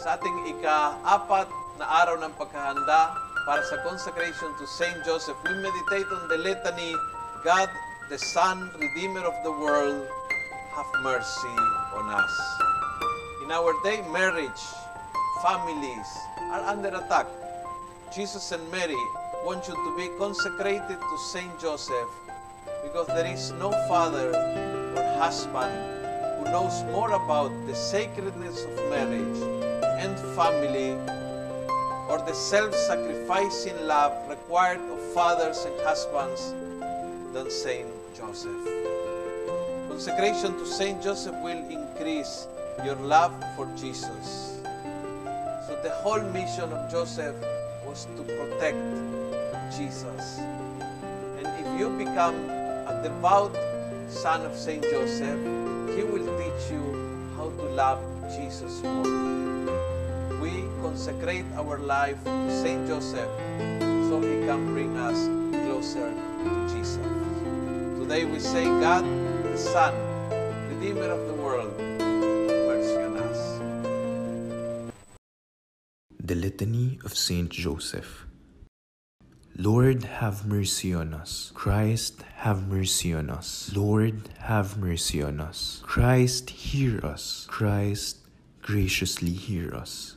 sa ating ika-apat na araw ng paghahanda para sa consecration to Saint Joseph, we meditate on the litany, God, the Son, Redeemer of the world, have mercy on us. In our day, marriage, families are under attack. Jesus and Mary want you to be consecrated to Saint Joseph because there is no father or husband who knows more about the sacredness of marriage and family or the self-sacrificing love required of fathers and husbands than Saint Joseph. Consecration to Saint Joseph will increase your love for Jesus. So the whole mission of Joseph was to protect Jesus. And if you become a devout son of Saint Joseph, he will teach you how to love Jesus more. We consecrate our life to Saint Joseph so he can bring us closer to Jesus. Today we say, God, the Son, Redeemer of the world, mercy on us. The Litany of Saint Joseph. Lord, have mercy on us. Christ, have mercy on us. Lord, have mercy on us. Christ, hear us. Christ, graciously hear us.